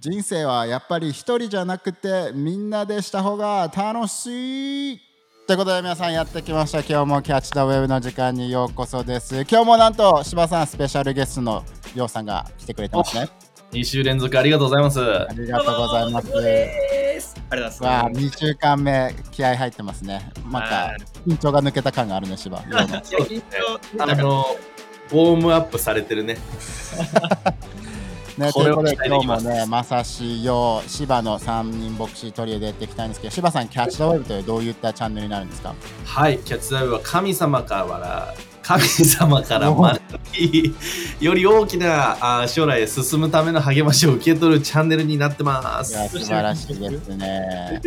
人生はやっぱり一人じゃなくてみんなでした方が楽しいということで皆さんやってきました。今日もキャッチ・ザ・ウェブの時間にようこそです。今日もなんと柴さんスペシャルゲストのようさんが来てくれてますね。2週連続ありがとうございます。ありがとうございます。ありがとうございます。2週間目気合入ってますね。またはい緊張が抜けた感があるね柴ようあの、ウォームアップされてるね。ね、とこれはいうことで今日もね、まさしよう、柴の3人牧師取り入れていきたいんですけど、柴さん、キャッチ・ザ・ウェブというどういったチャンネルになるんですか？はい、キャッチザブは神様から、神様から学び、より大きなあ将来へ進むための励ましを受け取るチャンネルになってまいや、す。素晴らしいですね。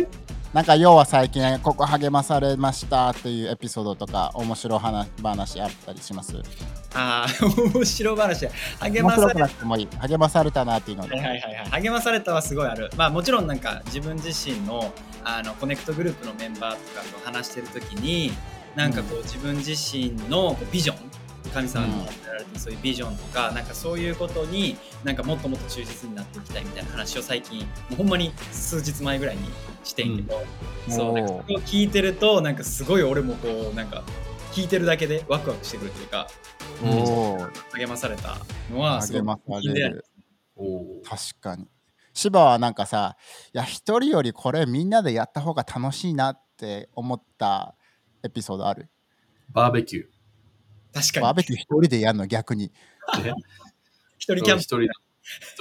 なんか、要は最近、ここ励まされましたっていう。エピソードとか、面白い話話あったりしますああ、面白話。励まされなくてもいい。励まされたなっていうので。はいはいはいはい、励まされたはすごいある。まあもちろんなんか自分自身のあのコネクトグループのメンバーとかと話してるときになんかこう自分自身のビジョン神様に与えられてるそういうビジョンとか、なんかそういうことになんかもっともっと忠実になっていきたいみたいな話を最近もうほんまに数日前ぐらいにしてんけど、そうなんかそおれを聞いてるとなんかすごい俺もこうなんか聞いてるだけでワクワクしてくるっていうかーおー励まされたのはすごい励まされる。確かに。柴はなんかさ、いや、一人よりこれみんなでやった方が楽しいなって思ったエピソードある？バーベキュー。確かにバーベキュー一人でやるの逆に。ね一人キャンプ一人一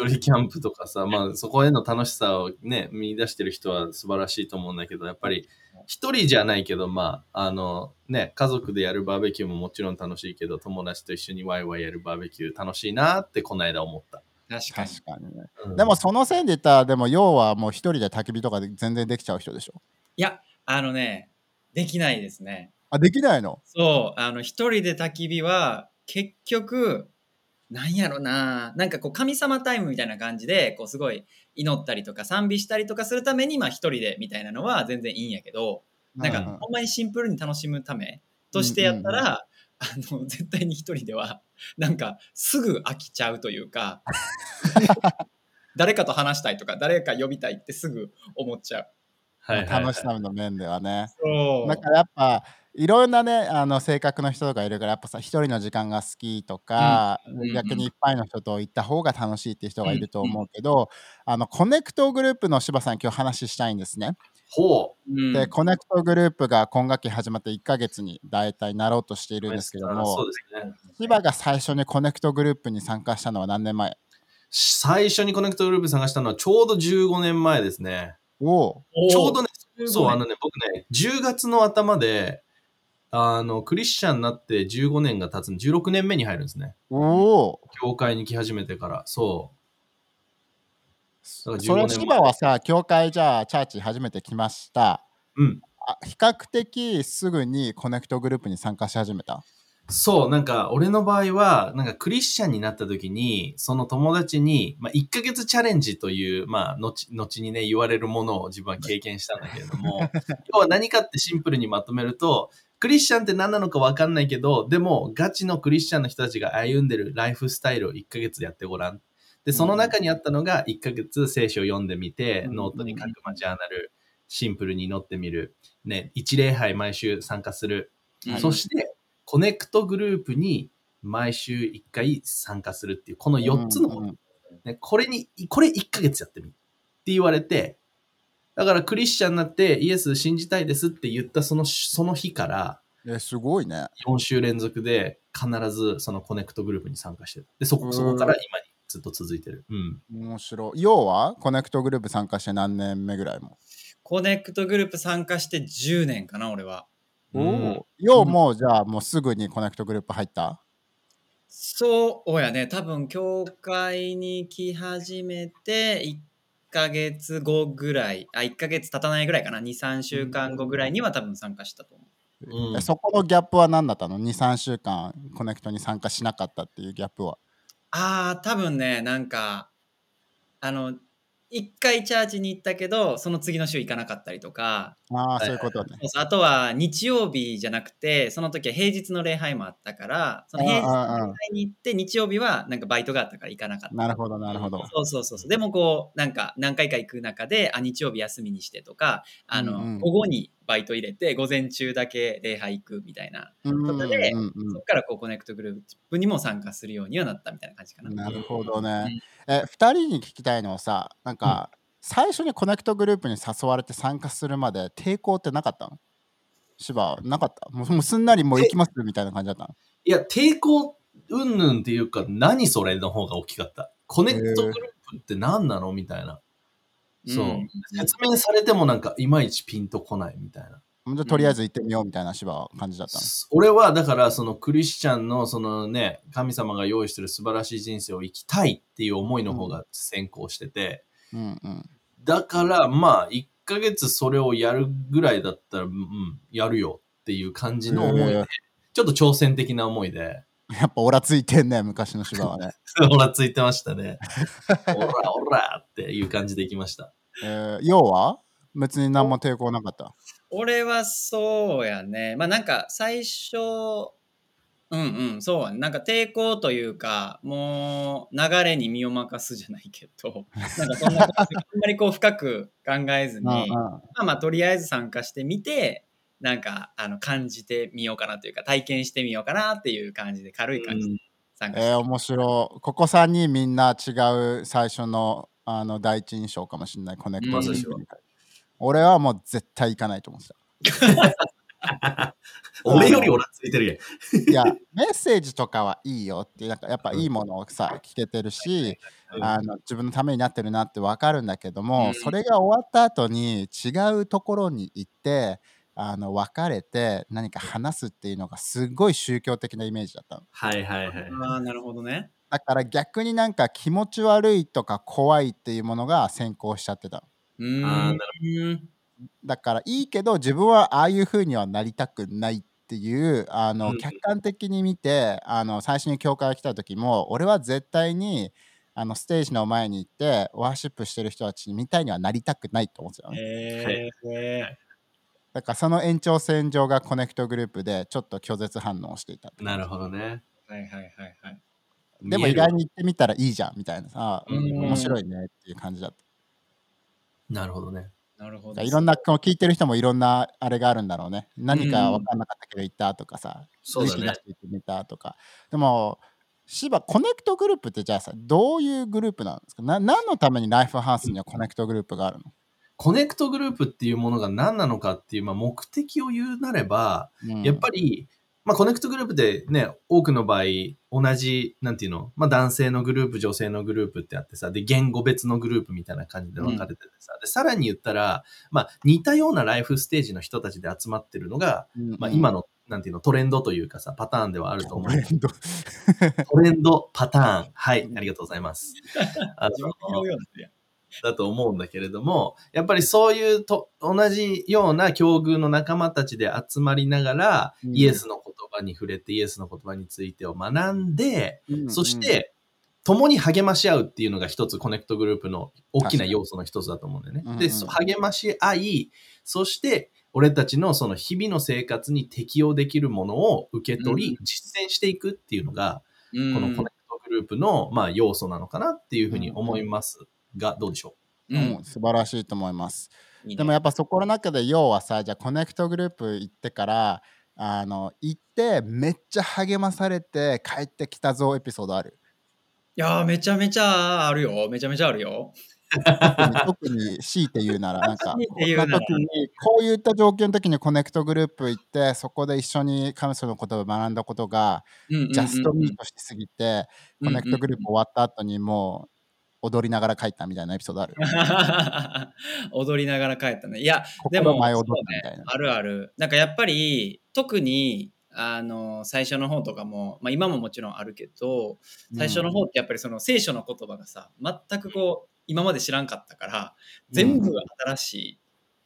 人キャンプとかさ、まあそこへの楽しさをね、見出してる人は素晴らしいと思うんだけど、やっぱり一人じゃないけど、まあ、あのね、家族でやるバーベキューももちろん楽しいけど、友達と一緒にワイワイやるバーベキュー楽しいなってこの間思った。確かに確かにね。うんでもその線で言ったら、でも要はもう一人で焚き火とかで全然できちゃう人でしょ？いやあのねできないですねあ、できないの？そうあの一人で焚き火は結局なんやろな。なんかこう神様タイムみたいな感じでこうすごい祈ったりとか賛美したりとかするためにまあ一人でみたいなのは全然いいんやけどなんかほんまにシンプルに楽しみためとしてやったら、あの絶対に一人ではなんかすぐ飽きちゃうというか 誰かと話したいとか誰か呼びたいってすぐ思っちゃう。はい楽しさの面ではね。そう。だからやっぱいろんなねあの性格の人とかいるからやっぱさ一人の時間が好きとか、うん。うん逆にいっぱいの人と行った方が楽しいっていう人がいると思うけど、あのコネクトグループの柴さん今日話したいんですね。ほう。ん。でコネクトグループが今学期始まって1ヶ月に大体なろうとしているんですけどそもうですね。柴が最初にコネクトグループに参加したのは何年前？最初にコネクトグループ探したのはちょうど15年前ですね。おちょうどね、そう、あのね、僕ね、10月の頭で、あの、クリスチャンになって15年が経つの、16年目に入るんですね。おお教会に来始めてから、そだから15それ年前柴はさ教会じゃあチャーチ初めて来ましたう。うん。あ比較的すぐにコネクトグループに参加し始めた？そう、なんか、俺の場合は、なんか、クリスチャンになった時に、その友達に、まあ、1ヶ月チャレンジという、まあ、後、後にね、言われるものを自分は経験したんだけれども、要は何かってシンプルにまとめると、クリスチャンって何なのか分かんないけど、でも、ガチのクリスチャンの人たちが歩んでるライフスタイルを1ヶ月やってごらん。で、その中にあったのが、1ヶ月聖書を読んでみて、うんノートに書く、まあ、ジャーナル、シンプルに祈ってみる。ね、一礼拝毎週参加する。うんそして、コネクトグループに毎週1回参加するっていう、この4つのこと、ね、これに、これ1ヶ月やってみって言われて、だからクリスチャンになってイエス信じたいですって言ったそのその日からえすごいね4週連続で必ずそのコネクトグループに参加してる。で、そうんこそこから今にずっと続いてる。うん。面白い要はコネクトグループ参加して何年目ぐらいも？コネクトグループ参加して10年かな俺は。おうんお要もうじゃあもうすぐにコネクトグループ入った？そうやね多分教会に来始めて1ヶ月後ぐらいあ1ヶ月経たないぐらいかな23週間後ぐらいには多分参加したと思う。うんえそこのギャップは何だったの ?23 週間コネクトに参加しなかったっていうギャップはああ多分ねなんかあの一回チャージに行ったけど、その次の週行かなかったりとか、ああ、そういうことあとは日曜日じゃなくて、その時は平日の礼拝もあったから、その平日の礼拝に行って、日曜日はなんかバイトがあったから行かなかった。なるほど、なるほど。そうそうそうそう。でもこう、なんか何回か行く中で、あ、日曜日休みにしてとか、あの、午後にバイト入れて、午前中だけ礼拝行くみたいな。うんことでうんそこからこうコネクトグループにも参加するようにはなったみたいな感じかな。うんなるほどね。え、二人に聞きたいのはさ、なんか、最初にコネクトグループに誘われて参加するまで抵抗ってなかったの？芝なかった？もうもうすんなりもう行きますみたいな感じだったの？いや、抵抗うんぬんっていうか、何それの方が大きかった？コネクトグループって何なの？みたいな。そう、うん。説明されてもなんか、いまいちピンとこないみたいな。じゃあとりあえず行ってみようみたいな芝は感じだったの？俺はだからそのクリスチャンのそのね神様が用意してる素晴らしい人生を生きたいっていう思いの方が先行してて、うんうん。だからまあ1ヶ月それをやるぐらいだったらうんやるよっていう感じの思いで、ちょっと挑戦的な思いで やっぱオラついてんね、昔の芝はね。オラついてましたねオラオラっていう感じでいきました えー、要は？別に何も抵抗なかった？俺はそうやね。まあなんか最初、うんうん、そう。なんか抵抗というか、もう流れに身を任すじゃないけど、なんかそんなことあんまりこう深く考えずに、うんうんまあまあとりあえず参加してみて、なんかあの感じてみようかなというか、体験してみようかなっていう感じで、軽い感じで参加して。えー、面白い。ここ3人みんな違う最初のあの第一印象かもしれない、コネクトグループに俺はもう絶対行かないと思って俺 よりオラついてるやんた。いや、メッセージとかはいいよってなんかやっぱいいものをさ、聞けてるし、あの自分のためになってるなって分かるんだけども、うんそれが終わった後に違うところに行って、あの別れて何か話すっていうのがすごい宗教的なイメージだったの。はいはいはいああ、なるほどね。だから逆になんか気持ち悪いとか怖いっていうものが先行しちゃってたの。うーん。あだからいいけど自分はああいう風にはなりたくないっていうあの、うん客観的に見てあの最初に教会が来た時も俺は絶対にあのステージの前に行ってワーシップしてる人たちみたいにはなりたくないと思ってたのね、へえ。だからその延長線上がコネクトグループでちょっと拒絶反応をしていたなるほどね。はいはいはいはい。でも意外に行ってみたらいいじゃんみたいなさうん。面白いねっていう感じだった。なるほどね。なるほど。いろんな聞いてる人もいろんなあれがあるんだろうね。何か分かんなかったけど行ったとかさ、そうだね。て行ってみたとか。でも、芝、コネクトグループってじゃあさ、どういうグループなんですか？な何のためにライフハウスにはコネクトグループがあるの、コネクトグループっていうものが何なのかっていう、まあ、目的を言うなれば、うんやっぱり、まあ、コネクトグループでね、多くの場合、同じ、なんていうの、まあ、男性のグループ、女性のグループってあってさ、で、言語別のグループみたいな感じで分かれててさ、で、さらに言ったら、まあ、似たようなライフステージの人たちで集まってるのが、うんまあ、今の、なんていうの、トレンドというかさ、パターンではあると思う。トレンドトレンド、パターン。はい、ありがとうございます。あ自だと思うんだけれども、やっぱりそういうと同じような境遇の仲間たちで集まりながら、うん。イエスの言葉に触れて、イエスの言葉についてを学んで、うんそして、共に励まし合うっていうのが一つコネクトグループの大きな要素の一つだと思うんだよね。で、うんうん。そ励まし合い、そして、俺たちのその日々の生活に適用できるものを受け取り、うん。実践していくっていうのが、うん。このコネクトグループの、まあ、要素なのかなっていうふうに思いますが、どうでしょう？うん。ん、素晴らしいと思います。いいね。でもやっぱそこの中で要はさじゃあコネクトグループ行ってからあの行ってめっちゃ励まされて帰ってきたぞエピソードある？いやーめちゃめちゃあるよ。めちゃめちゃあるよ。特に強いて言うならなんか強いて言うなら。こんな時にこういった状況の時にコネクトグループ行ってそこで一緒に神様の言葉を学んだことがジャストミートしすぎてコネクトグループ終わった後にもう踊りながら帰ったみたいなエピソードある？踊りながら帰ったね。いや、でも、心前踊っそうたみたいな、ね。あるある。なんかやっぱり、特に、あの、最初の方とかも、まあ今ももちろんあるけど、最初の方ってやっぱりその聖書の言葉がさ、全くこう、今まで知らんかったから、全部新しい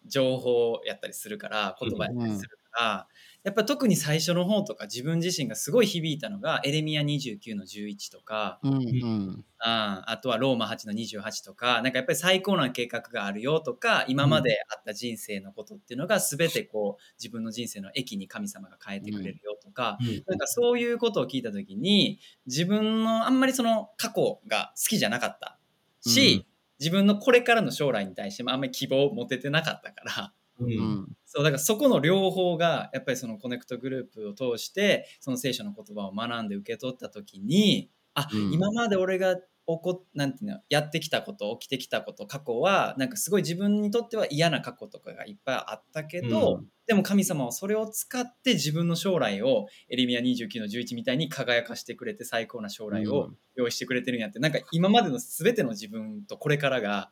情報やったりするから、言葉やったりするかが、やっぱ特に最初の方とか自分自身がすごい響いたのがエレミア29の11とか、うんうん。ああとはローマ8の28とか、なんかやっぱり最高な計画があるよとか、今まであった人生のことっていうのが全てこう自分の人生の駅に神様が変えてくれるよとか、うん。なんかそういうことを聞いた時に、自分のあんまりその過去が好きじゃなかったし、自分のこれからの将来に対してもあんまり希望を持ててなかったから、ううん。んそうだからそこの両方がやっぱりそのコネクトグループを通してその聖書の言葉を学んで受け取った時にあ、うん。今まで俺が起こなんていうのやってきたこと起きてきたこと過去はなんかすごい自分にとっては嫌な過去とかがいっぱいあったけど、うん。でも神様はそれを使って自分の将来をエレミア29の11みたいに輝かしてくれて最高な将来を用意してくれてるんやってなんか今までの全ての自分とこれからが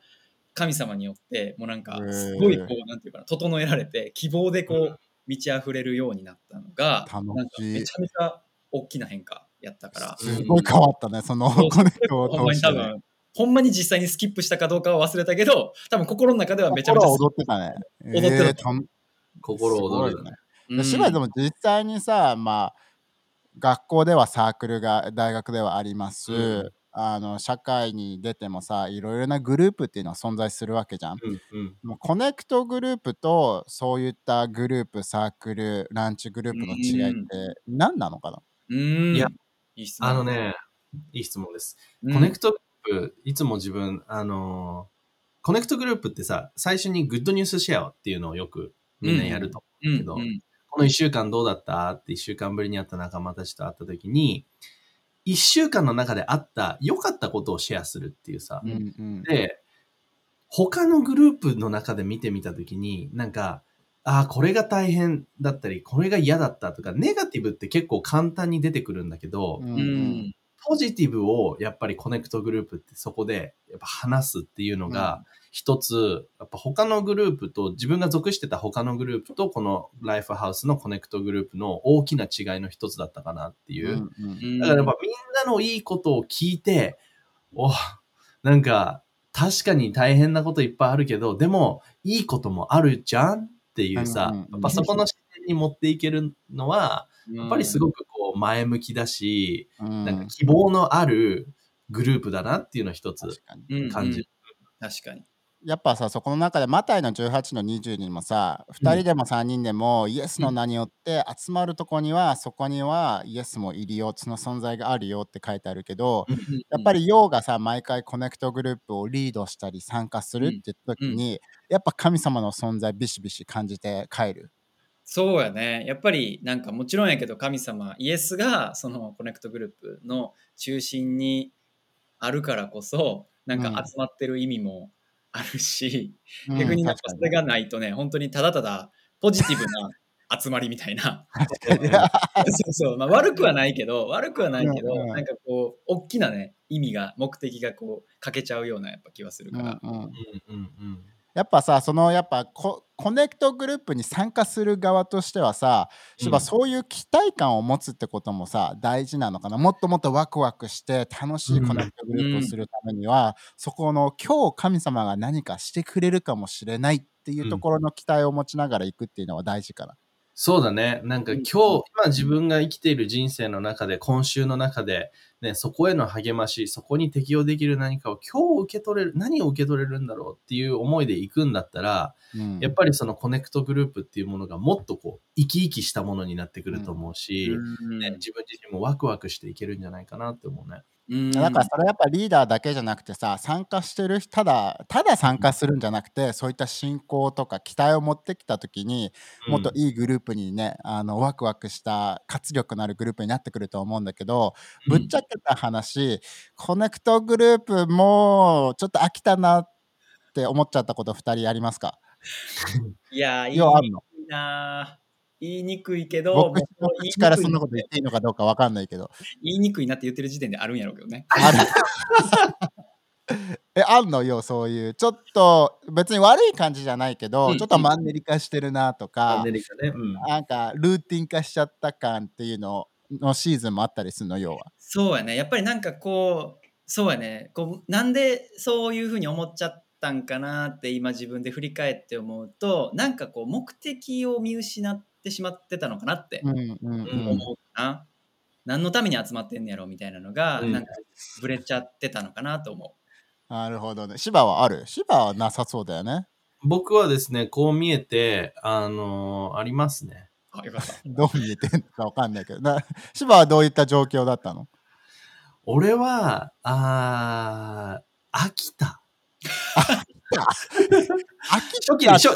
神様によってもうなんかすごいこうなんていうかな整えられて希望でこう満ち溢れるようになったのが楽しい。なんかめちゃめちゃ大きな変化やったから。すごい変わったね、そのそうコネクトを通してね。多分ほんまに実際にスキップしたかどうかは忘れたけど多分心の中ではめちゃめちゃ踊ってたね。踊ってるえーたん心躍るすごいね。うんでも実際にさ、まあ、学校ではサークルが大学ではあります、うんあの社会に出てもさいろいろなグループっていうのは存在するわけじゃん。うんうん。もうコネクトグループとそういったグループサークルランチグループの違いって何なのかな、うん。いやいい質問。あのね、いい質問です。うん。コネクトグループ、いつも自分、あのーコネクトグループってさ、最初にグッドニュースシェアっていうのをよくみんなやると思うけど、うんうん。この一週間どうだった？って一週間ぶりに会った仲間たちと会った時に、一週間の中であった良かったことをシェアするっていうさ、うんうん。で、他のグループの中で見てみたときに、なんか、ああ、これが大変だったり、これが嫌だったとか、ネガティブって結構簡単に出てくるんだけど、うんうんポジティブをやっぱりコネクトグループってそこでやっぱ話すっていうのが一つ、やっぱ他のグループと自分が属してた他のグループとこのライフハウスのコネクトグループの大きな違いの一つだったかなっていう。だからやっぱみんなのいいことを聞いて、お、なんか確かに大変なこといっぱいあるけど、でもいいこともあるじゃんっていうさ、やっぱそこの視点に持っていけるのは、やっぱりすごくこう前向きだし、うん。なんか希望のあるグループだなっていうのを一つ確かに。うん感じる。確かに。やっぱさそこの中でマタイの18の20にもさ2人でも3人でもイエスの名によって集まるとこにはそこにはイエスもいるよその存在があるよって書いてあるけどやっぱりリョウがさ毎回コネクトグループをリードしたり参加するって言った時にやっぱ神様の存在ビシビシ感じて帰る。そうやね。やっぱりなんかもちろんやけど神様イエスがそのコネクトグループの中心にあるからこそなんか集まってる意味もあるし、うん逆にやっぱ確かそれがないとね本当にただただポジティブな集まりみたいな。そうそう、まあ、悪くはないけど悪くはないけど、うんうん。なんかこう大きなね意味が目的がこう欠けちゃうようなやっぱ気はするから、うんうん。うんうんうんやっぱさそのやっぱココネクトグループに参加する側としてはさ、うん。そういう期待感を持つってこともさ大事なのかな。もっともっとワクワクして楽しいコネクトグループをするためには、そこの今日神様が何かしてくれるかもしれないっていうところの期待を持ちながら行くっていうのは大事かな。そうだね。なんか今日、今自分が生きている人生の中で、今週の中で、ね、そこへの励まし、そこに適用できる何かを今日受け取れる、何を受け取れるんだろうっていう思いで行くんだったら、うん。やっぱりそのコネクトグループっていうものがもっとこう、生き生きしたものになってくると思うし、うん。ね、自分自身もワクワクしていけるんじゃないかなって思うね。うん。だからそれはやっぱリーダーだけじゃなくてさ参加してるただただ参加するんじゃなくてそういった信仰とか期待を持ってきた時にもっといいグループにね、あのワクワクした活力のあるグループになってくると思うんだけど、ぶっちゃけた話コネクトグループもうちょっと飽きたなって思っちゃったこと2人ありますか？いや いいな言いにくいけど僕の口からそんなこと言っていいのかどうか分かんないけど言いにくいなって言ってる時点であるんやろうけどね。ある えあんのよそういうちょっと別に悪い感じじゃないけど、うんちょっとマンネリ化してるなとか、アメリカね。うん。なんかルーティン化しちゃった感っていうののシーズンもあったりするの要は。そうやね。やっぱりなんかこう、そうやね。こうなんでそういうふうに思っちゃったんかなって今自分で振り返って思うと、なんかこう目的を見失っってしまってたのかなってうんうんうん思うかな。何のために集まってんねやろみたいなのが、うんなんかブレちゃってたのかなと思なるほどね。芝はある？芝はなさそうだよね。僕はですね、こう見えて、あのーありますね。う。あ、よかった。どう見えてるのかわかんないけど。な芝はどういった状況だったの？俺は、あー、飽きた。初期に、初あ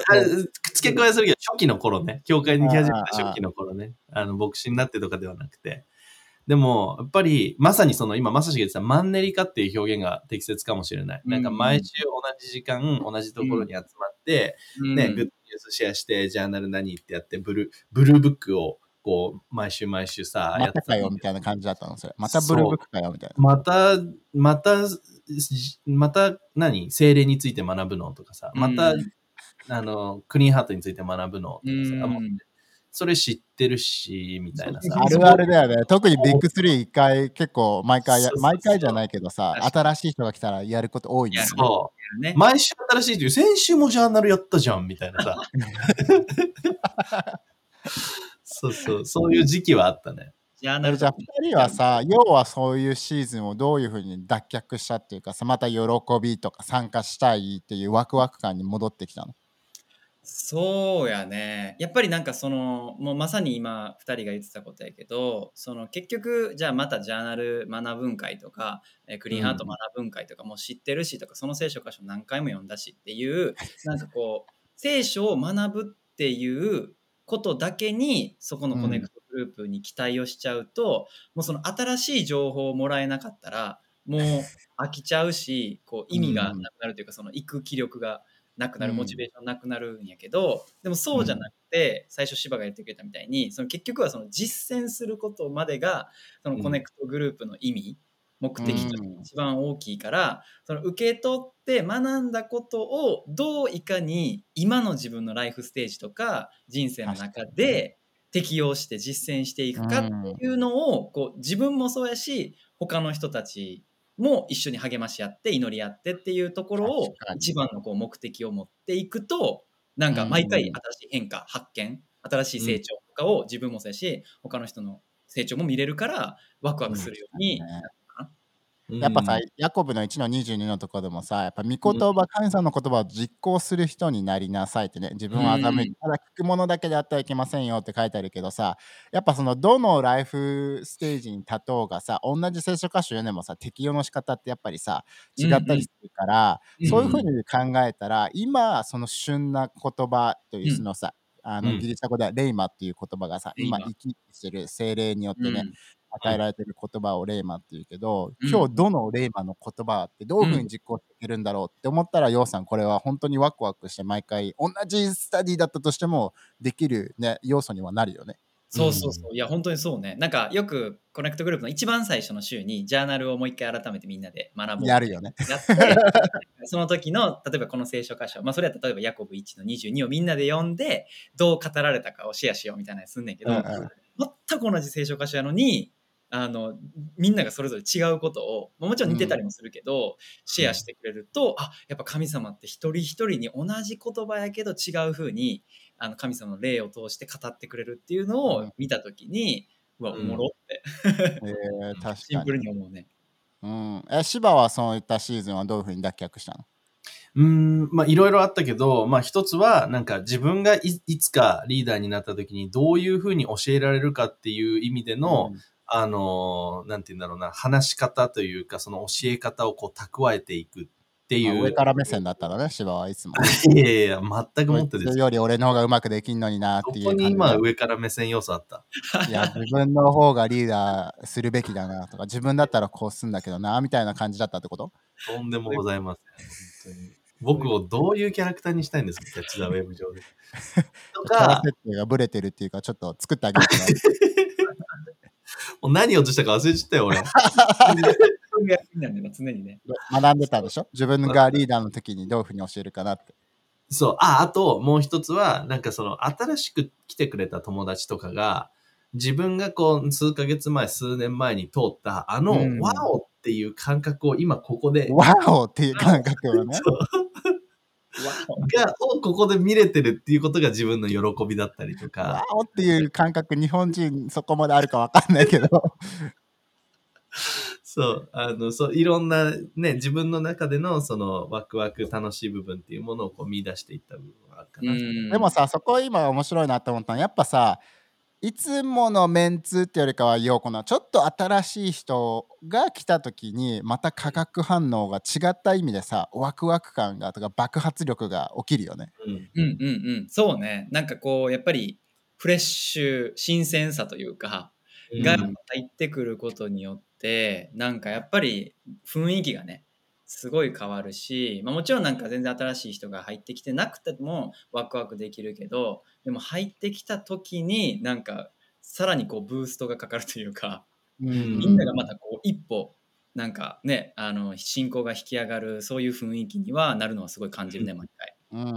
付け加えするけど、初期の頃ね、教会に行き始めた初期の頃ね、あの、牧師になってとかではなくて。でも、やっぱり、まさにその、今、まさしが言ってたマンネリ化っていう表現が適切かもしれない。なんか、毎週同じ時間、同じところに集まって、ね、グッドニュースシェアして、ジャーナル何ってやって、ブルー、ブルーブックを、こう、毎週毎週さ、やまったてかよみたいな感じだったのそれ。またブルーブックかよみたいな。また、また、また何、精霊について学ぶのとかさ、また、うんあの、クリーンハートについて学ぶのそれ知ってるし、みたいなさ。あるあるだよね。特にビッグスリー一回結構毎回毎回じゃないけどさ、確新しい人が来たらやること多いね。そう。ね。毎週新しいという、先週もジャーナルやったじゃん、みたいなさ。そうそう、そういう時期はあったね。ジャーナルじゃあ2人はさ、要はそういうシーズンをどういうふうに脱却したっていうかさ、また喜びとか参加したいっていうワクワク感に戻ってきたの？そうやね。やっぱりなんかその、もうまさに今2人が言ってたことやけど、その結局、じゃあまたジャーナル学ぶん会とか、えークリーンハート学ぶん会とかもう知ってるしとか、その聖書箇所何回も読んだしっていう、なんかこう、聖書を学ぶっていうことだけに、そこのコネクトグループに期待をしちゃうと、もうその新しい情報をもらえなかったら、もう飽きちゃうし、こう意味がなくなるというか、その行く気力がなくなる、うん。モチベーションなくなるんやけど、でもそうじゃなくて、最初芝が言ってくれたみたいに、その結局はその実践することまでが、そのコネクトグループの意味、目的と一番大きいから、その受け取って学んだことをどういかに今の自分のライフステージとか人生の中で適用して実践していくかっていうのをこう自分もそうやし他の人たちも一緒に励まし合って祈り合ってっていうところを一番のこう目的を持っていくとなんか毎回新しい変化発見新しい成長とかを自分もそうやし他の人の成長も見れるからワクワクするようになるやっぱさ、ヤコブの1の22のところでもさ、やっぱ御言葉、神様の言葉を実行する人になりなさいってね、自分は欺いて、ただ聞くものだけであってはいけませんよって書いてあるけどさ、やっぱそのどのライフステージに立とうがさ、同じ聖書箇所読んでもさ、適用の仕方ってやっぱりさ、違ったりするから、うんそういうふうに考えたら、今、その旬な言葉といううん。そのさ、あのうん。ギリシャ語ではレイマっていう言葉がさ、レイマ。今生き生きしてる精霊によってね、うん与えられてる言葉をレイマっていうけど、うん今日どのレイマの言葉ってどういうふうに実行してるんだろうって思ったら、ようさんこれは本当にワクワクして毎回同じスタディだったとしてもできる、ね、要素にはなるよね。そうそうそう。いや、本当にそうね。なんか、よく、コネクトグループの一番最初の週に、ジャーナルをもう一回改めてみんなで学ぼう。やるよね。やって、その時の、例えばこの聖書箇所、まあ、それやったら例えば、ヤコブ1の22をみんなで読んで、どう語られたかをシェアしようみたいなのすんねんけど、うんうん全く同じ聖書箇所やのに、あのみんながそれぞれ違うことをまあもちろん似てたりもするけど、シェアしてくれるとあやっぱ神様って一人一人に同じ言葉やけど違う風にあの神様の霊を通して語ってくれるっていうのを見た時に、うわおもろって、えー、確シンプルかに。に思うね。うん、え芝はそういったシーズンはどういうふうに脱却したの？うーん、まあいろいろあったけど、まあ一つはなんか自分がいいつかリーダーになった時にどういうふうに教えられるかっていう意味での、あのーなんて言うんだろうな、話し方というかその教え方をこう蓄えていくっていう。あ上から目線だったのね、芝はいつも。いやいや全くこもってです。より俺の方がうまくできんのになっていう感じで。どこに今上から目線要素あったいや、自分の方がリーダーするべきだなとか、自分だったらこうすんだけどな、みたいな感じだったってこと？とんでもございません。本当に僕をどういうキャラクターにしたいんですか、キャッチ・ザ・ウェブ上で。とキャラか、設定がブレてるっていうか、ちょっと作ってあげるから。もう何をとしたか忘れちゃったよ、俺。常にね。学んでたでしょ？自分がリーダーの時にどういうふうに教えるかなって。そう。あ、あと、もう一つは、なんかその、新しく来てくれた友達とかが、自分がこう、数ヶ月前、数年前に通った、あの、うんワオっていう感覚を今ここで、ワオっていう感覚をね。が、をここで見れてるっていうことが自分の喜びだったりとわか、おっていう感覚、日本人そこまであるかわかんないけど。そう、あの、そう、いろんなね、自分の中でのそのワクワク楽しい部分っていうものをこう見出していった部分はあるかな。でもさ、そこ今面白いなと思ったのは、やっぱさ、いつものメンツってよりかは、ようこのちょっと新しい人が来た時に、また化学反応が違った意味でさ、ワクワク感がとか爆発力が起きるよね。うん。うんうんうん。そうね。なんかこう、やっぱりフレッシュ、新鮮さというか、がうん入ってくることによって、なんかやっぱり雰囲気がね、すごい変わるし、まあ、もちろんなんか全然新しい人が入ってきてなくてもワクワクできるけど、でも入ってきた時になんかさらにこうブーストがかかるというか、うん。みんながまたこう一歩なんかね、あの進行が引き上がるそういう雰囲気にはなるのはすごい感じるね、毎回。うんう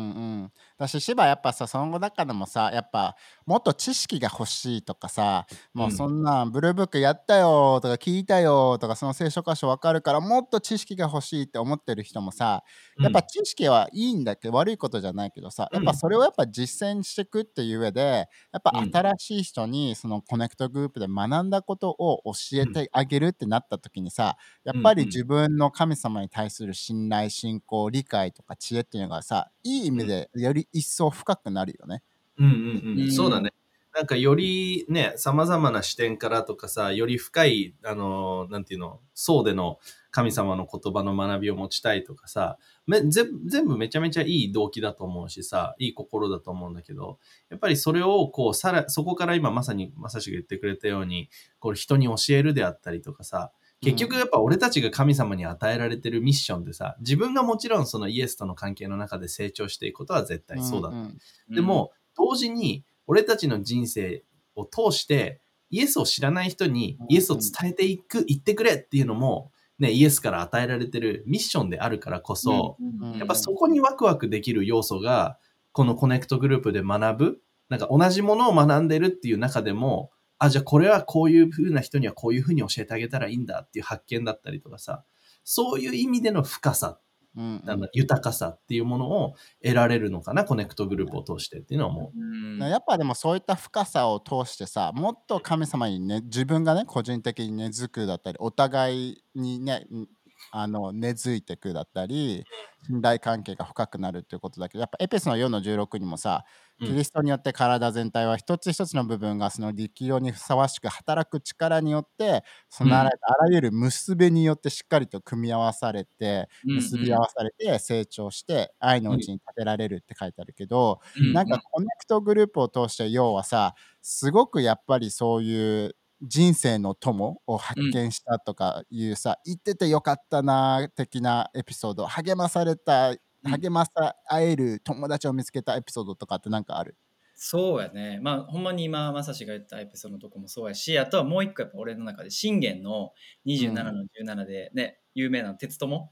ん、だし芝やっぱさその中でもさやっぱもっと知識が欲しいとかさもうそんなブルーブックやったよとか聞いたよとかその聖書箇所分かるからもっと知識が欲しいって思ってる人もさやっぱ知識はいいんだけど悪いことじゃないけどさやっぱそれをやっぱ実践していくっていう上でやっぱうん。新しい人にそのコネクトグループで学んだことを教えてあげるってなった時にさやっぱり自分の神様に対する信頼信仰理解とか知恵っていうのがさいい意味でより一層深くなるよね。うんうんそうだね。なんかよりね、様々な視点からとかさ、より深い、あのーなんていうの、層での神様の言葉の学びを持ちたいとかさ、め全全部めちゃめちゃいい動機だと思うしさ、いい心だと思うんだけど、やっぱりそれをこう、さら、そこから今まさに、まさしが言ってくれたように、こう人に教えるであったりとかさ、結局やっぱ俺たちが神様に与えられてるミッションでさ、自分がもちろんそのイエスとの関係の中で成長していくことは絶対そうだと。んん。でも、同時に、俺たちの人生を通して、イエスを知らない人にイエスを伝えていく、行ってくれっていうのも、ね、イエスから与えられてるミッションであるからこそ、うん。やっぱそこにワクワクできる要素が、このコネクトグループで学ぶ、なんか同じものを学んでるっていう中でも、あ、じゃあこれはこういう風な人にはこういう風に教えてあげたらいいんだっていう発見だったりとかさ、そういう意味での深さうんなんだ豊かさっていうものを得られるのかな、コネクトグループを通してっていうのは思う。うんやっぱでもそういった深さを通してさもっと神様にね自分がね個人的に根付くだったりお互いにねんあの根付いてくだったり信頼関係が深くなるっていうことだけどやっぱエペソの4の16にもさうん。キリストによって体全体は一つ一つの部分がその力量にふさわしく働く力によって備えられたあらゆる結びによってしっかりと組み合わされて結び合わされて成長して愛のうちに立てられるって書いてあるけど、うんなんかコネクトグループを通して要はさすごくやっぱりそういう人生の友を発見したとかいうさ、行っててよかったな的なエピソード励まされた励まさ会える友達を見つけたエピソードとかってなんかある？そうやね。まあ、ほんまに今、まさしが言ったエピソードのとこもそうやし、あとはもう一個やっぱ俺の中で、信玄の27の17でね、有名な鉄友。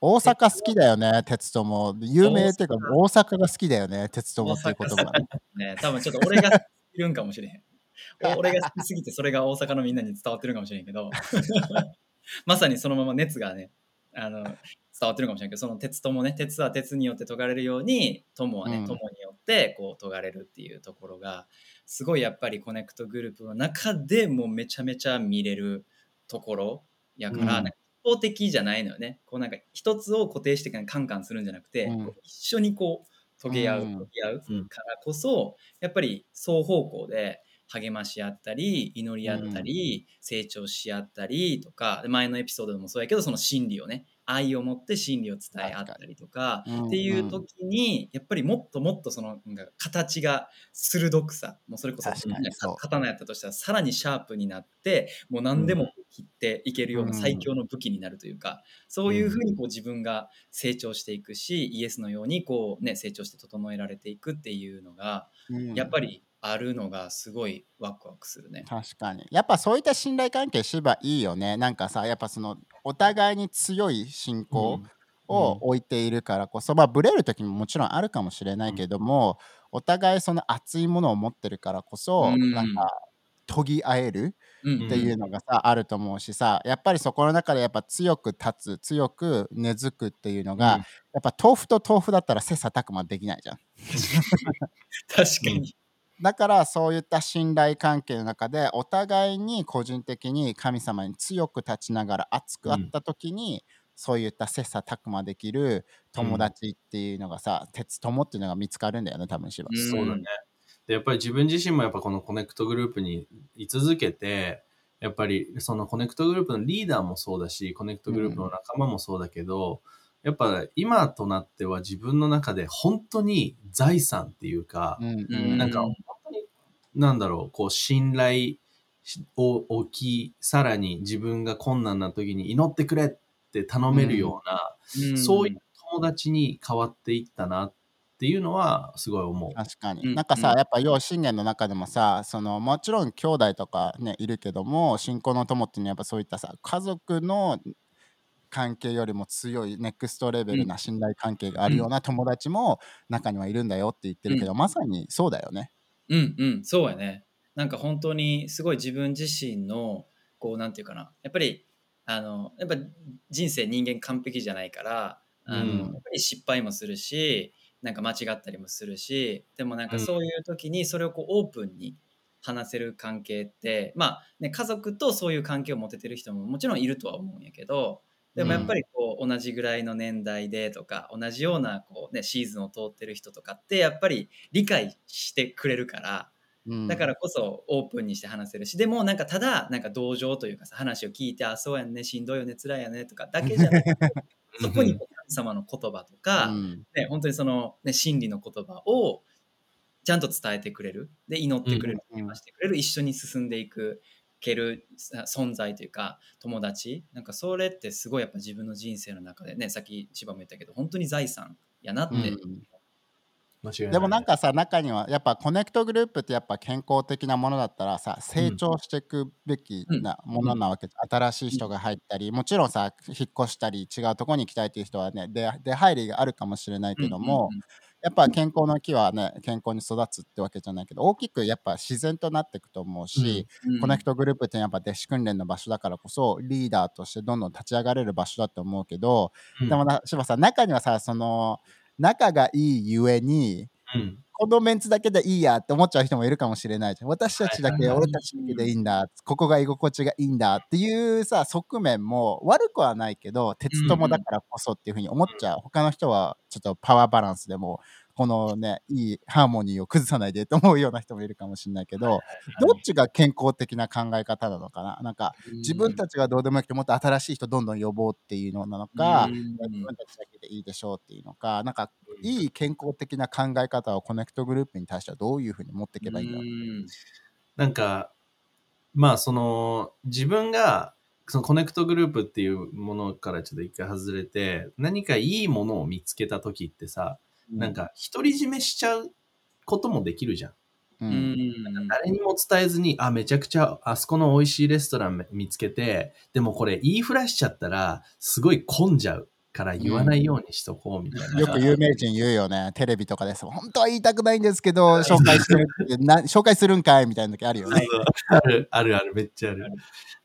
大阪好きだよね鉄友。有名っていうか大阪。が好きだよね鉄友っていう言葉。ねね、多分ちょっと俺が好きすぎるんかもしれへん。俺が好きすぎてそれが大阪のみんなに伝わってるかもしれんけど、まさにそのまま熱がね、あの伝わってるかもしれんけど、その鉄友ね、鉄は鉄によって研がれるように、友はね、うん。友によってこう研がれるっていうところが、すごいやっぱりコネクトグループの中でもうめちゃめちゃ見れるところ。やから、うん。方的じゃないのよね。こうなんか一つを固定してカンカンするんじゃなくて、うん。一緒にこう研げ合う、うん。研げ合ううん。からこそ、やっぱり双方向で励まし合ったり祈り合ったり、成長し合ったりとかで前のエピソードでもそうやけどその真理をね愛を持って真理を伝え合ったりとかうん。っていう時にやっぱりもっともっとそのなんか形が鋭くさもうそれこそ刀やったとしたらさらにシャープになってもう何でも切っていけるような最強の武器になるというか、そういうふうにこう自分が成長していくしイエスのようにこうね成長して整えられていくっていうのがうん。やっぱりあるのがすごいワクワクするね。確かに。やっぱそういった信頼関係芝いいよね。なんかさやっぱそのお互いに強い信仰を置いているからこそ、まあブレる時ももちろんあるかもしれないけども、お互いその熱いものを持ってるからこそ、うん。なんか研ぎ合えるうん。っていうのがさ、あると思うしさやっぱりそこの中でやっぱ強く立つ強く根付くっていうのが、うん。やっぱ豆腐と豆腐だったら切磋琢磨できないじゃん。確かに。だからそういった信頼関係の中でお互いに個人的に神様に強く立ちながら熱くあった時に、そういった切磋琢磨できる友達っていうのがさ、鉄友っていうのが見つかるんだよね多分芝。うんそうだね。で、やっぱり自分自身もやっぱこのコネクトグループに居続けて、やっぱりそのコネクトグループのリーダーもそうだし、コネクトグループの仲間もそうだけど、やっぱ今となっては自分の中で本当に財産っていうか、うんうんなんかなんだろう、こう信頼を置き、さらに自分が困難な時に祈ってくれって頼めるような、うん。そういう友達に変わっていったなっていうのはすごい思う。確かに、うん。なんかさ、うん。やっぱ要信玄の中でもさそのもちろん兄弟とかねいるけども信仰の友っていうのはやっぱそういったさ家族の関係よりも強いネクストレベルな信頼関係があるような友達も中にはいるんだよって言ってるけど、まさにそうだよね。うんうん、そうやね。なんか本当にすごい自分自身の、こう、なんていうかな、やっぱり、あの、やっぱ人生人間完璧じゃないから、あのうん。やっぱり失敗もするし、なんか間違ったりもするし、でもなんかうん。そういう時にそれをこうオープンに話せる関係って、まあね、家族とそういう関係を持ててる人ももちろんいるとは思うんやけど、でもやっぱりこう同じぐらいの年代でとか同じようなこう、ね、シーズンを通ってる人とかってやっぱり理解してくれるからうん。だからこそオープンにして話せるしでもなんかただなんか同情というかさ話を聞いてあそうやんねしんどいよね辛いよねとかだけじゃなくて そこに神様の言葉とか、うん。ね、本当にその、ね、真理の言葉をちゃんと伝えてくれる。で祈ってくれる、うん。励ましてくれる。一緒に進んでいくけるさ存在というか友達。なんかそれってすごいやっぱ自分の人生の中でねさっき千葉も言ったけど本当に財産やなって、うん。でもなんかさ中にはやっぱコネクトグループってやっぱ健康的なものだったらさ成長していくべきなものなわけ、新しい人が入ったりもちろんさ引っ越したり違うところに行きたいっていう人はね出出入りがあるかもしれないけども、やっぱ健康の木はね健康に育つってわけじゃないけど大きくやっぱ自然となっていくと思うし、うん。うん。コネクトグループってやっぱ弟子訓練の場所だからこそリーダーとしてどんどん立ち上がれる場所だと思うけど、うん。でもな柴さん中にはさその仲がいいゆえにうんこのメンツだけでいいやって思っちゃう人もいるかもしれないじゃん。私たちだけ、俺たちだけでいいんだここが居心地がいいん。だっていうさ側面も悪くはないけど鉄友だからこそっていうふうに思っちゃう、他の人はちょっとパワーバランスでもこのねいいハーモニーを崩さないでと思うような人もいるかもしれないけど、どっちが健康的な考え方なのかな？なんか自分たちがどうでもよくてもっと新しい人どんどん呼ぼうっていうのなのか、うん。自分たちだけでいいでしょうっていうのかなんかいい健康的な考え方をコネクトグループに対してはどういうふうに持っていけばいいんだろう、うん。なんか、まあその自分がそのコネクトグループっていうものからちょっと一回外れて何かいいものを見つけた時ってさ、なんか独り占めしちゃうこともできるじゃん。ううん。ん誰にも伝えずに、あ、めちゃくちゃあそこの美味しいレストラン見つけて、でもこれ言いふらしちゃったらすごい混んじゃうから言わないようにしとこうみたいな。よく有名人言うよね。テレビとかです。本当は言いたくないんですけど紹介してるな 紹介するんかいみたいな時あるよね。ある、あるある、めっちゃある。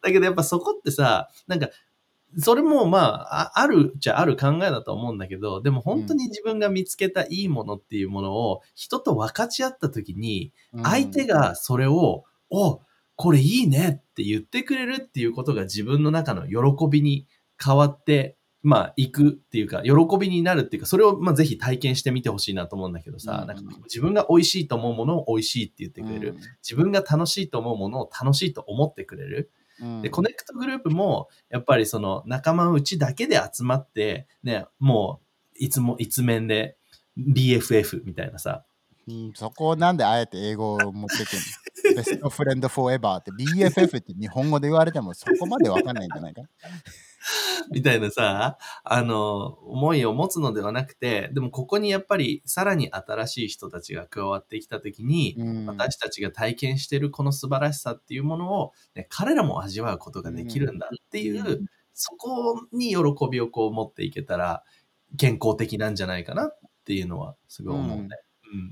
だけどやっぱそこってさ、なんか、それもまあ、ああるじゃある考えだと思うんだけど、でも本当に自分が見つけたいいものっていうものを人と分かち合った時に、相手がそれを、お、これいいねって言ってくれるっていうことが自分の中の喜びに変わって、まあ、行くっていうか、喜びになるっていうか、それをまあぜひ体験してみてほしいなと思うんだけどさ、うんなん。か自分が美味しいと思うものを美味しいって言ってくれる。自分が楽しいと思うものを楽しいと思ってくれる。うん。で、コネクトグループも、やっぱりその仲間内だけで集まって、ね、もう、いつメンで BFF みたいなさ、うんそこをなんであえて英語を持ってくるの？ベストフレンドフォーエバーって。BFF って日本語で言われてもそこまでわかんないんじゃないか？みたいなさ、あの、思いを持つのではなくて、でもここにやっぱりさらに新しい人たちが加わってきたときに、うん。私たちが体験してるこの素晴らしさっていうものを、ね、彼らも味わうことができるんだっていう、うん。そこに喜びをこう持っていけたら健康的なんじゃないかなっていうのはすごい思うね。うん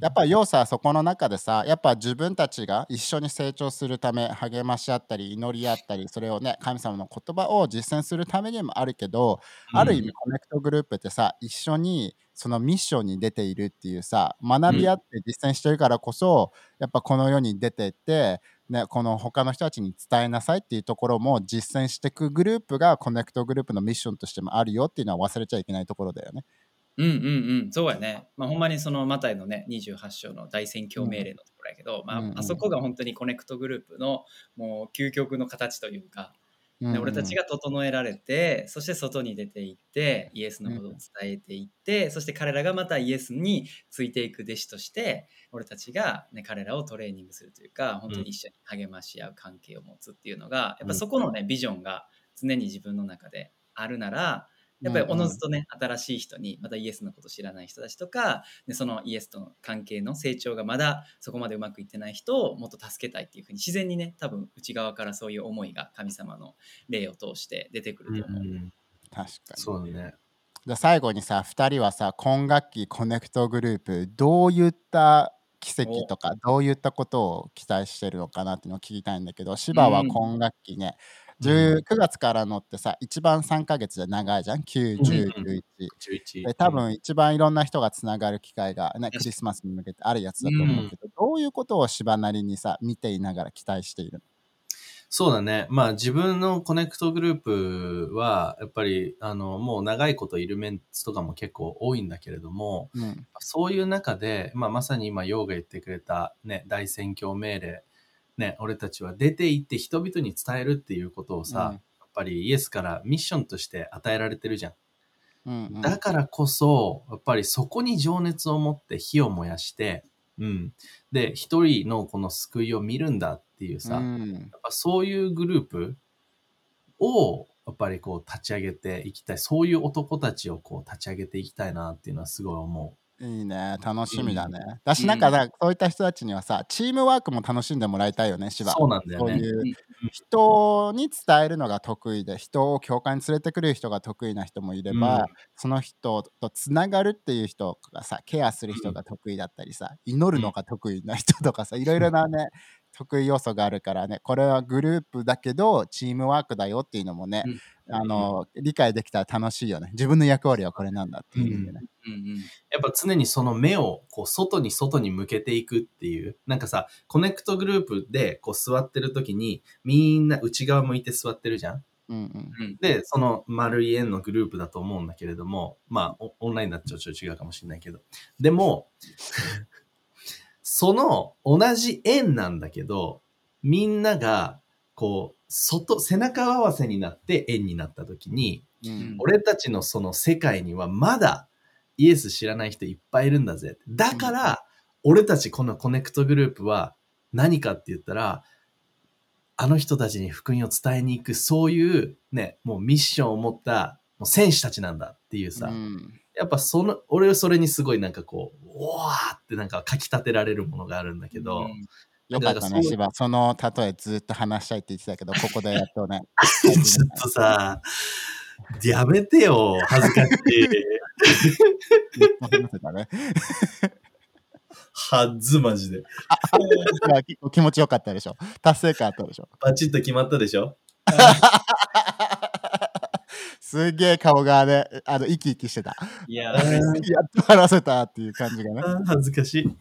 やっぱ要素はそこの中でさやっぱ自分たちが一緒に成長するため励まし合ったり祈り合ったりそれをね神様の言葉を実践するためにもあるけど、ある意味コネクトグループってさ一緒にそのミッションに出ているっていうさ学び合って実践してるからこそ、やっぱこの世に出てって、ね、この他の人たちに伝えなさいっていうところも実践していくグループがコネクトグループのミッションとしてもあるよっていうのは忘れちゃいけないところだよね。うんうんうん、そうやね。まあ、ほんまにそのマタイのね、28章の大宣教命令のところやけど、まあうんうん。あそこが本当にコネクトグループのもう究極の形というか、ね俺たちが整えられて、そして外に出ていって、イエスのことを伝えていって、そして彼らがまたイエスについていく弟子として、俺たちが、ね、彼らをトレーニングするというか、本当に一緒に励まし合う関係を持つっていうのが、やっぱそこのね、ビジョンが常に自分の中であるなら、やっぱりおのずとね、新しい人に、またイエスのこと知らない人たちとか、でそのイエスとの関係の成長がまだそこまでうまくいってない人をもっと助けたいっていうふうに自然にね、多分内側からそういう思いが神様の霊を通して出てくうんると思う。うん確かに。そうだね。じゃあ最後にさ2人はさ今学期コネクトグループどういった奇跡とかどういったことを期待してるのかなっていうのを聞きたいんだけど芝は今学期ね、うん10 9月からのってさ一番3ヶ月で長いじゃん？9、10、うん11。11。で多分一番いろんな人がつながる機会が、ね、クリスマスに向けてあるやつだと思うけど、どういうことを芝なりにさ見ていながら期待しているそうだね。まあ自分のコネクトグループは、やっぱり、あの、もう長いこといるメンツとかも結構多いんだけれども、の、うん。そういう中で、まあまさに今、ヨウが言ってくれたね、大宣教命令、ね、俺たちは出て行って人々に伝えるっていうことをさ、うんやっぱりイエスからミッションとして与えられてるじゃん。うんうんだからこそ、やっぱりそこに情熱を持って火を燃やして、うん。で、一人のこの救いを見るんだっていうさ、うんやっぱそういうグループを、やっぱりこう立ち上げていきたい。そういう男たちをこう立ち上げていきたいなっていうのはすごい思いいね。楽しみだね、だしうんなんかだそういった人たちにはさチームワークも楽しんでもらいたいよねう。芝。そうなんだよね。そういう人に伝えるのが得意で人を教会に連れてくる人が得意な人もいれば、うん。その人とつながるっていう人がさケアする人が得意だったりさ、祈るのが得意な人とかさいろいろなね得意要素があるからね。これはグループだけどチームワークだよっていうのもね、あの理解できたら楽しいよね。自分の役割はこれなんだっていうね、うんうんやっぱ常にその目をこう外に外に向けていくっていう。なんかさ、コネクトグループでこう座ってる時にみんな内側向いて座ってるじゃん？うんうん。うん。で、その丸い円のグループだと思うんだけれども、まあ、オオンラインだとちょっと違うかもしれないけど。でも、その同じ円なんだけど、みんなが、こう、外、背中合わせになって円になった時に、うん。俺たちのその世界にはまだイエス知らない人いっぱいいるんだぜ。だから、俺たちこのコネクトグループは何かって言ったら、あの人たちに福音を伝えに行く、そういうね、もうミッションを持ったもう戦士たちなんだっていうさ、うんやっぱその、俺はそれにすごいなんかこう、おわーってなんかかき立てられるものがあるんだけど、うんよかったね、芝。その例えずっと話したいって言ってたけど、ここでやっとね。ちょっとさ、やめてよ、恥ずかしい。はずマジで。気持ちよかったでしょ。達成感あったでしょ。バチッと決まったでしょすげえ顔がね、あの生き生きしてた。いや やっと話せたっていう感じがね。恥ずかしい。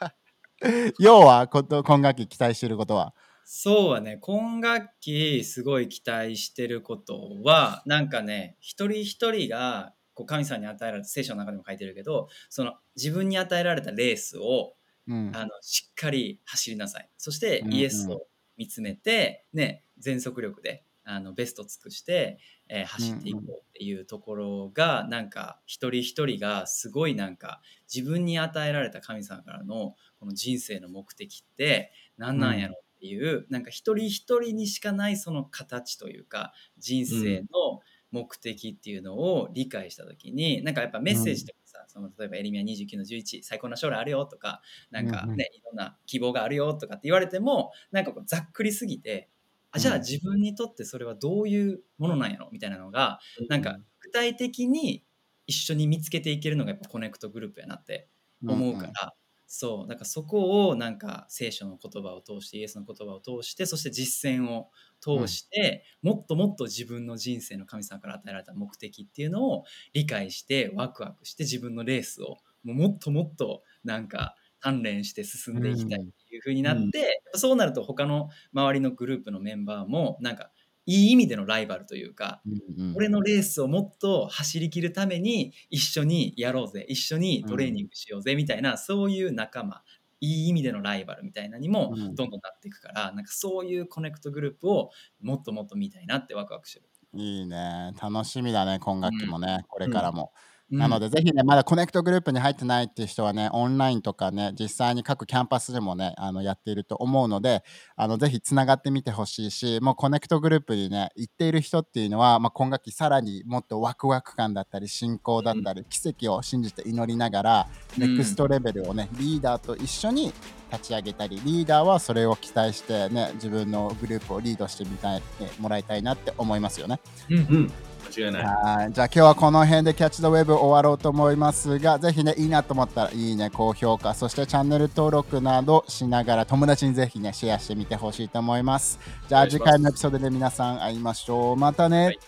要はこと今学期期待してることは？そうはね今学期すごい期待してることはなんかね一人一人がこう神様に与えられた聖書の中でも書いてるけどその自分に与えられたレースをうん。あのしっかり走りなさいそしてうんうんイエスを見つめて、ね、全速力であのベスト尽くして、えー走っていこうっていうところが、なんか一人一人がすごいなんか自分に与えられた神様からのこの人生の目的って何なんやろっていう、なんか一人一人にしかないその形というか人生の目的っていうのを理解した時に、なんかやっぱメッセージとかさ、その例えばエレミヤ29の11最高な将来あるよとかなんかね、うんうん。いろんな希望があるよとかって言われてもなんかこうざっくりすぎてあじゃあうん。自分にとってそれはどういうものなんやろみたいなのがなんか具体的に一緒に見つけていけるのがやっぱコネクトグループやなって思うから、そうだからそこをなんか聖書の言葉を通してイエスの言葉を通してそして実践を通して、もっともっと自分の人生の神様から与えられた目的っていうのを理解してワクワクして自分のレースをもうもっともっとなんか鍛錬して進んでいきたいっていう風になって、そうなると他の周りのグループのメンバーもなんかいい意味でのライバルというか、うんうん。俺のレースをもっと走り切るために一緒にやろうぜ一緒にトレーニングしようぜみたいな、そういう仲間いい意味でのライバルみたいなにもうん。どんどんなっていくから、なんかそういうコネクトグループをもっともっと見たいなってワクワクしてる。いいね。楽しみだね今学期もね、これからも、うんなので、ぜひね、まだコネクトグループに入ってないっていう人はね、オンラインとかね、実際に各キャンパスでもね、あのやっていると思うので、あのぜひつながってみてほしいし、もうコネクトグループにね、行っている人っていうのは、まあ、今学期さらにもっとワクワク感だったり、信仰だったり、奇跡を信じて祈りながら、ネクストレベルをね、リーダーと一緒に立ち上げたり、リーダーはそれを期待してね、自分のグループをリードしてみたい、ねもらいたいなって思いますよね。うんうん。間違いない。はいじゃあ今日はこの辺でキャッチ・ザ・ウェブ終わろうと思いますが、ぜひね、いいなと思ったらいいね、高評価、そしてチャンネル登録などしながら友達にぜひね、シェアしてみてほしいと思います。じゃあ次回のエピソードで皆さん会いましょう。またね。はい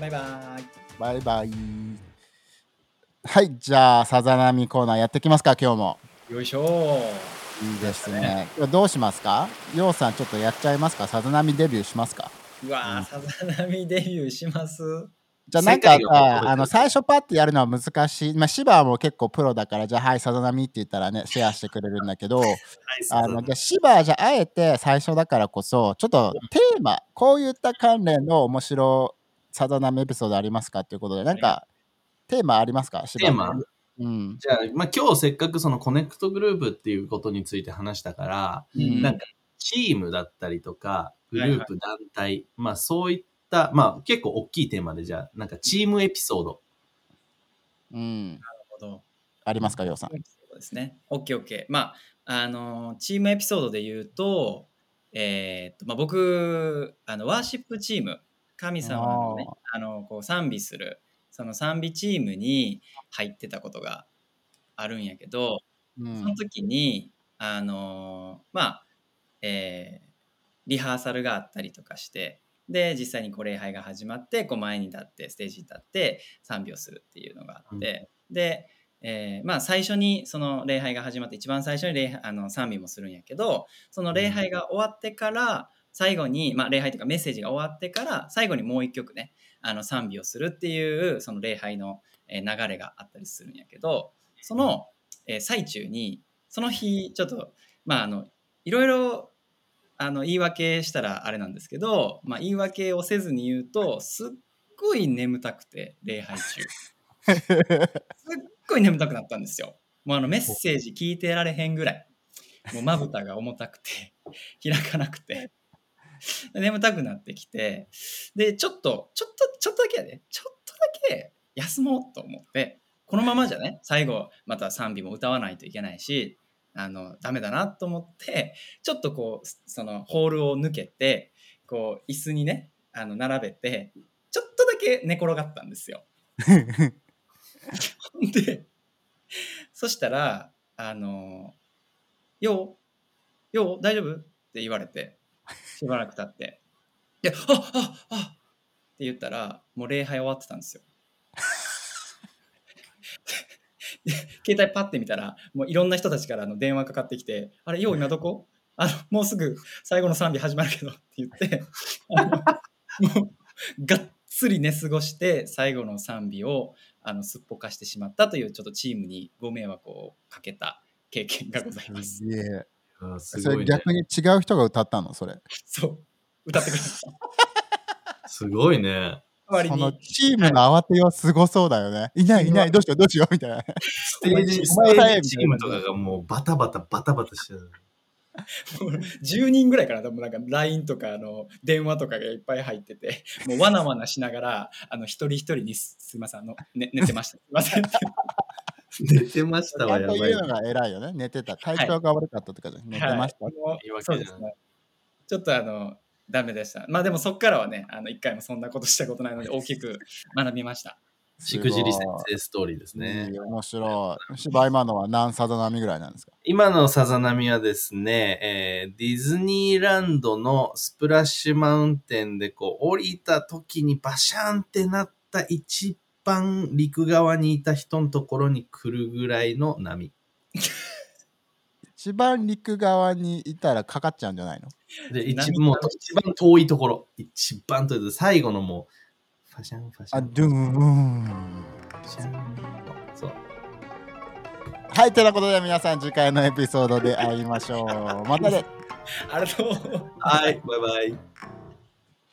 バイバイ。バイバイ。はい、じゃあさざ波コーナーやっていきますか、今日も。よいしょいいですね。どうしますか？ようさん、ちょっとやっちゃいますか？さざ波デビューしますか？うわー、さざ波デビューします？じゃあなんかあの最初パッてやるのは難しい。まあ、シバも結構プロだから、じゃあはい、さざ波って言ったらね、シェアしてくれるんだけど、はい、あのじゃあシバはじゃああえて最初だからこそ、ちょっとテーマ、こういった関連の面白さざ波エピソードありますかっていうことで、なんかテーマありますか？シバテーマ？うん。じゃあ、まあ、今日せっかくそのコネクトグループっていうことについて話したから、うん。なんかチームだったりとか、グループ、団体、まあそういった、まあ結構大きいテーマで、じゃあ、なんかチームエピソード。うん。なるほど。ありますか、ようさん？そうですね。OK、OK。まあ、あの、チームエピソードで言うと、えーっと、まあ、僕、あの、ワーシップチーム、神様のね、あの、こう、賛美する、その賛美チームに入ってたことがあるんやけど、うんその時に、あの、まあ、えーリハーサルがあったりとかして、で、実際にこう礼拝が始まって、こう前に立って、ステージに立って賛美をするっていうのがあって、で、えーまあ最初にその礼拝が始まって一番最初に礼拝あの賛美もするんやけどその礼拝が終わってから最後に、まあ、礼拝というかメッセージが終わってから最後にもう一曲ねあの賛美をするっていうその礼拝のえー流れがあったりするんやけどその、えー最中にその日ちょっとまああのいろいろあの言い訳したらあれなんですけど、まあ、言い訳をせずに言うとすっごい眠たくて礼拝中。すっごい眠たくなったんですよ。もうあのメッセージ聞いてられへんぐらい。もうまぶたが重たくて、開かなくて、眠たくなってきて、で、ちょっと、ちょっと、ちょっとだけやで、ちょっとだけ休もうと思って、このままじゃね、最後また賛美も歌わないといけないし、あの、ダメだなと思って、ちょっとこう、そのホールを抜けて、こう、椅子にね、あの、並べて、ちょっとだけ寝転がったんですよ。で、そしたら、あの、よう、よう、大丈夫？って言われて、しばらく経って、で、あああって言ったら、もう礼拝終わってたんですよ。で 携帯パッて見たら、もういろんな人たちからあの電話かかってきて、あれ、よう今どこ？あの、もうすぐ最後の賛美始まるけどって言って、あのもうがっつり寝過ごして最後の賛美をあのすっぽかしてしまったというちょっとチームにご迷惑をかけた経験がございます。すごい、ね。れ逆に違う人が歌ったの？それ。そう歌ってくれた。すごいね。代わりそのにチームの慌てようすごそうだよね。いないいない、どうしようどうしようみたいな。ステージ、おステージチームとかがもうバタバタバタバタしてる。10人ぐらいかな多分なんか LINE とかあの電話とかがいっぱい入っててもうわなわなしながらあの一人一人にすすいませんあの、ね、寝てましたすいません寝てましちたわ、やばい言う。のが偉いよね。寝てた。体調が悪かったとかじゃ、寝てました。ちょっとあのダメでしたまあでもそっからはねあの一回もそんなことしたことないので大きく学びました しくじり先生ストーリーですね。面白い。芝今のは何サザ波ぐらいなんですか？今のさざ波はですね、えーディズニーランドのスプラッシュマウンテンでこう降りた時にバシャンってなった一番陸側にいた人のところに来るぐらいの波。一番陸側にいたらかかっちゃうんじゃないの？で、一波もう一番遠いところ。一番遠いと最後のもう、ファシャンファシャあ、ン。ドゥーン。ファシャンそう。はい、ということで皆さん次回のエピソードで会いましょう。またね。あれとはい、バイバイ。